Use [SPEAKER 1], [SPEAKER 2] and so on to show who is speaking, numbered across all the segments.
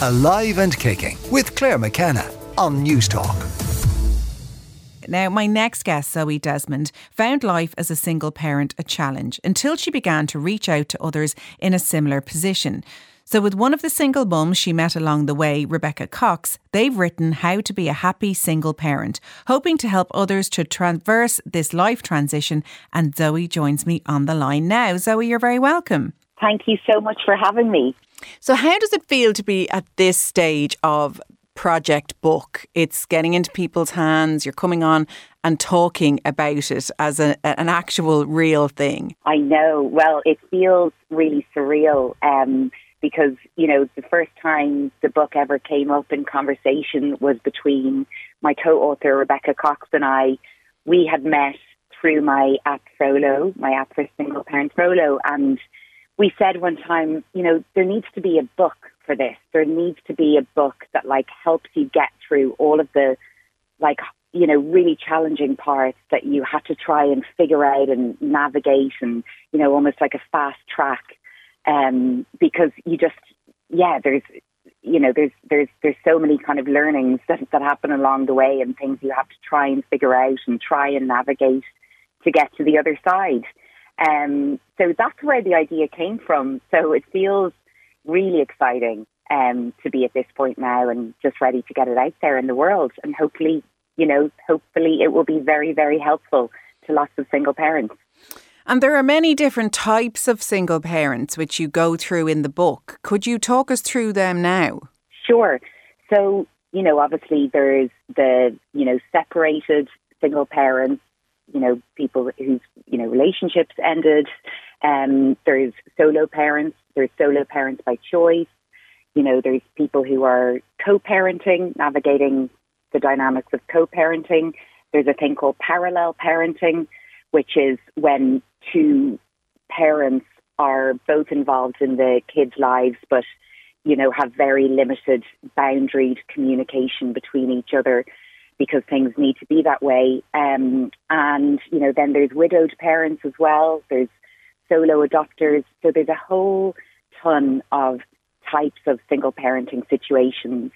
[SPEAKER 1] Alive and Kicking with Clare McKenna on Newstalk.
[SPEAKER 2] Now, my next guest, Zoe Desmond, found life as a single parent a challenge until she began to reach out to others in a similar position. So, with one of the single mums she met along the way, Rebecca Cox, they've written How to Be a Happy Single Parent, hoping to help others to traverse this life transition. And Zoe joins me on the line now. Zoe, you're very welcome.
[SPEAKER 3] Thank you so much for having me.
[SPEAKER 2] So, how does it feel to be at this stage of project book? It's getting into people's hands. You're coming on and talking about it as a, an actual real thing.
[SPEAKER 3] I know. Well, it feels really surreal. Um, because you know the first time the book ever came up in conversation was between my co-author Rebecca Cox and I. We had met through my app Frolo, my app for single parent Frolo, and we said one time, you know, there needs to be a book for this. There needs to be a book that like helps you get through all of the like you know really challenging parts that you had to try and figure out and navigate and you know almost like a fast track um because you just yeah there's you know there's there's there's so many kind of learnings that that happen along the way and things you have to try and figure out and try and navigate to get to the other side um, so that's where the idea came from. So it feels really exciting um, to be at this point now and just ready to get it out there in the world. And hopefully, you know, hopefully it will be very, very helpful to lots of single parents.
[SPEAKER 2] And there are many different types of single parents which you go through in the book. Could you talk us through them now?
[SPEAKER 3] Sure. So, you know, obviously there's the, you know, separated single parents you know, people whose, you know, relationships ended. Um, there's solo parents. There's solo parents by choice. You know, there's people who are co-parenting, navigating the dynamics of co-parenting. There's a thing called parallel parenting, which is when two parents are both involved in the kids' lives, but you know have very limited boundaried communication between each other because things need to be that way. Um, and, you know, then there's widowed parents as well. There's solo adopters. So there's a whole ton of types of single parenting situations.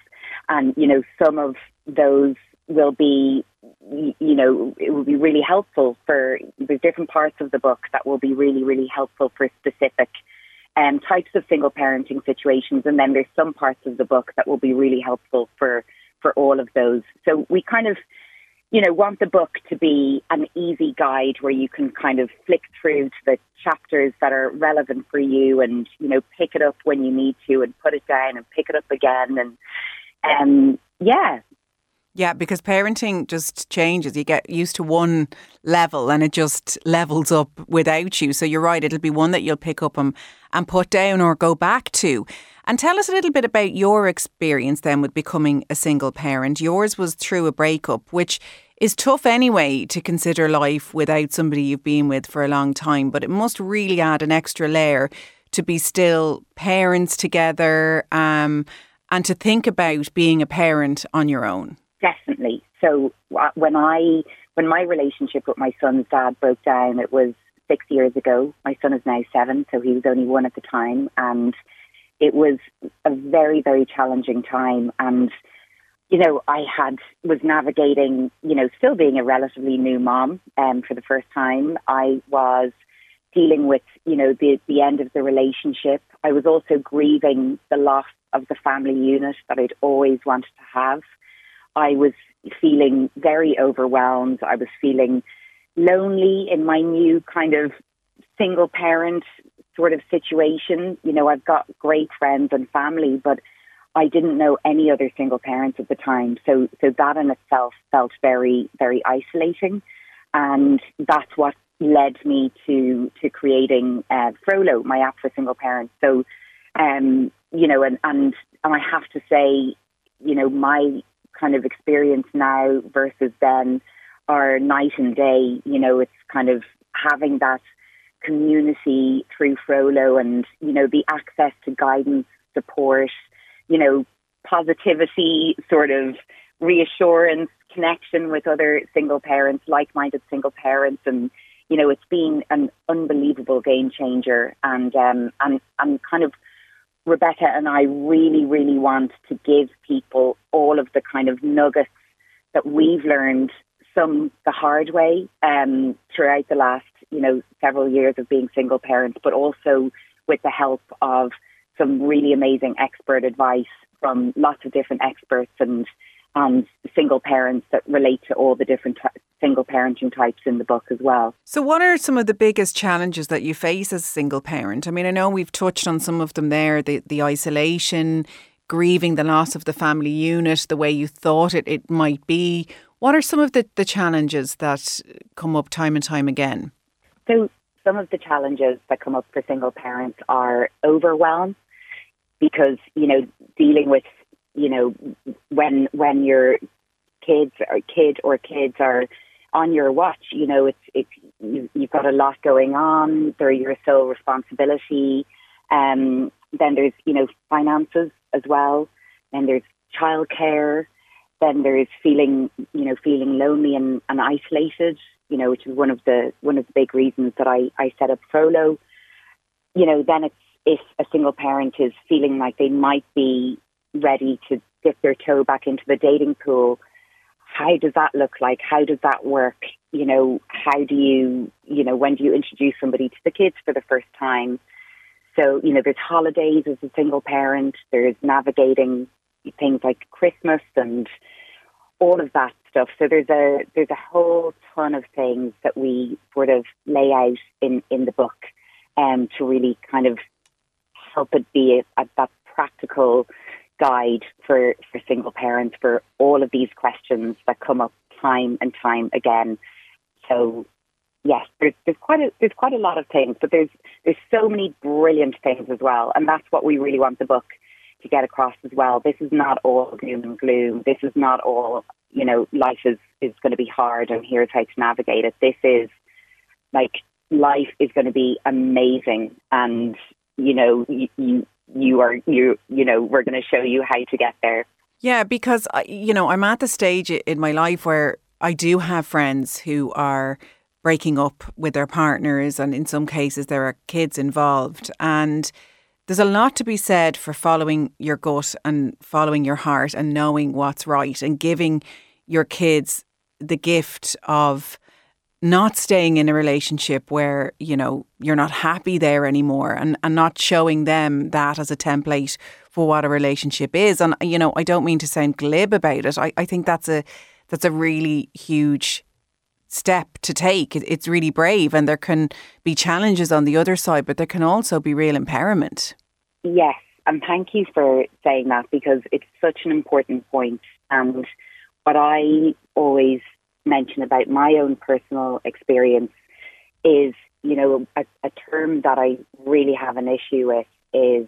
[SPEAKER 3] And, you know, some of those will be, you know, it will be really helpful for, there's different parts of the book that will be really, really helpful for specific um, types of single parenting situations. And then there's some parts of the book that will be really helpful for for all of those. So we kind of, you know, want the book to be an easy guide where you can kind of flick through to the chapters that are relevant for you and, you know, pick it up when you need to and put it down and pick it up again. And, um, yeah,
[SPEAKER 2] yeah, because parenting just changes. You get used to one level and it just levels up without you. So you're right, it'll be one that you'll pick up and, and put down or go back to. And tell us a little bit about your experience then with becoming a single parent. Yours was through a breakup, which is tough anyway to consider life without somebody you've been with for a long time, but it must really add an extra layer to be still parents together um, and to think about being a parent on your own.
[SPEAKER 3] Definitely. So when I when my relationship with my son's dad broke down, it was six years ago. My son is now seven, so he was only one at the time, and it was a very very challenging time. And you know, I had was navigating, you know, still being a relatively new mom um, for the first time. I was dealing with, you know, the the end of the relationship. I was also grieving the loss of the family unit that I'd always wanted to have. I was feeling very overwhelmed. I was feeling lonely in my new kind of single parent sort of situation. You know, I've got great friends and family, but I didn't know any other single parents at the time. So, so that in itself felt very, very isolating. And that's what led me to, to creating uh, Frolo, my app for single parents. So, um, you know, and, and, and I have to say, you know, my kind of experience now versus then are night and day. You know, it's kind of having that community through Frolo and, you know, the access to guidance, support, you know, positivity, sort of reassurance, connection with other single parents, like minded single parents. And you know, it's been an unbelievable game changer. And um and and kind of Rebecca and I really, really want to give people all of the kind of nuggets that we've learned, some the hard way um, throughout the last, you know, several years of being single parents, but also with the help of some really amazing expert advice from lots of different experts and and single parents that relate to all the different t- single parenting types in the book as well.
[SPEAKER 2] So, what are some of the biggest challenges that you face as a single parent? I mean, I know we've touched on some of them there the, the isolation, grieving the loss of the family unit, the way you thought it, it might be. What are some of the, the challenges that come up time and time again?
[SPEAKER 3] So, some of the challenges that come up for single parents are overwhelm because, you know, dealing with you know, when when your kids or kid or kids are on your watch, you know, it's it's you, you've got a lot going on. They're your sole responsibility. Um, then there's you know finances as well. Then there's childcare. Then there's feeling you know feeling lonely and, and isolated. You know, which is one of the one of the big reasons that I I set up Frolo. You know, then it's if a single parent is feeling like they might be ready to dip their toe back into the dating pool, how does that look like? How does that work? You know, how do you, you know, when do you introduce somebody to the kids for the first time? So, you know, there's holidays as a single parent, there's navigating things like Christmas and all of that stuff. So there's a there's a whole ton of things that we sort of lay out in, in the book um, to really kind of help it be a, a, that practical guide for, for single parents for all of these questions that come up time and time again. So yes, there's there's quite a there's quite a lot of things, but there's there's so many brilliant things as well, and that's what we really want the book to get across as well. This is not all doom and gloom. This is not all you know. Life is is going to be hard, and here's how to navigate it. This is like life is going to be amazing, and you know you, you you are you you know we're going to show you how to get there
[SPEAKER 2] yeah because uh, you know i'm at the stage in my life where i do have friends who are breaking up with their partners and in some cases there are kids involved and there's a lot to be said for following your gut and following your heart and knowing what's right and giving your kids the gift of not staying in a relationship where, you know, you're not happy there anymore and, and not showing them that as a template for what a relationship is. And, you know, I don't mean to sound glib about it. I, I think that's a that's a really huge step to take. It's really brave and there can be challenges on the other side, but there can also be real empowerment.
[SPEAKER 3] Yes. And thank you for saying that because it's such an important point. And what I always mention about my own personal experience is, you know, a, a term that I really have an issue with is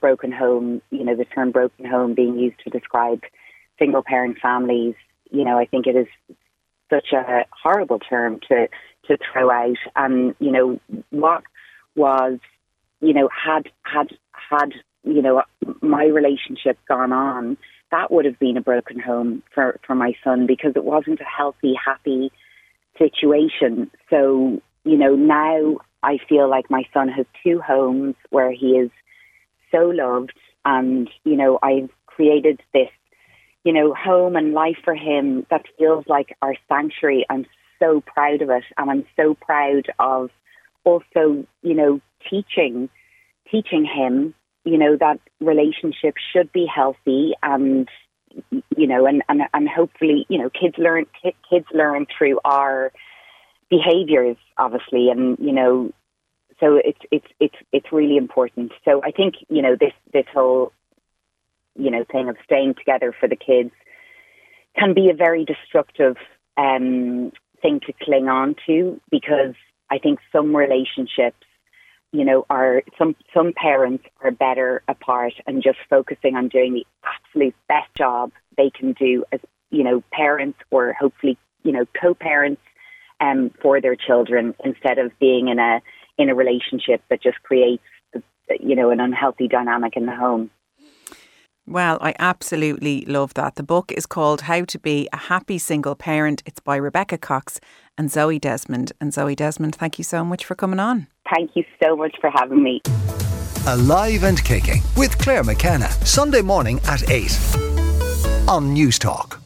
[SPEAKER 3] broken home, you know, the term broken home being used to describe single parent families. You know, I think it is such a horrible term to, to throw out. And, you know, what was, you know, had, had, had, you know, my relationship gone on, that would have been a broken home for, for my son because it wasn't a healthy, happy situation. So, you know, now I feel like my son has two homes where he is so loved and, you know, I've created this, you know, home and life for him that feels like our sanctuary. I'm so proud of it and I'm so proud of also, you know, teaching teaching him you know, that relationship should be healthy and, you know, and, and, and hopefully, you know, kids learn, kids learn through our behaviors, obviously. And, you know, so it's, it's, it's, it's really important. So I think, you know, this, this whole, you know, thing of staying together for the kids can be a very destructive, um, thing to cling on to because I think some relationships you know, are some some parents are better apart and just focusing on doing the absolute best job they can do as you know parents or hopefully you know co-parents um, for their children instead of being in a in a relationship that just creates you know an unhealthy dynamic in the home.
[SPEAKER 2] Well, I absolutely love that. The book is called How to Be a Happy Single Parent. It's by Rebecca Cox and Zoe Desmond. And Zoe Desmond, thank you so much for coming on.
[SPEAKER 3] Thank you so much for having me.
[SPEAKER 1] Alive and Kicking with Clare McKenna. Sunday morning at 8 on Newstalk.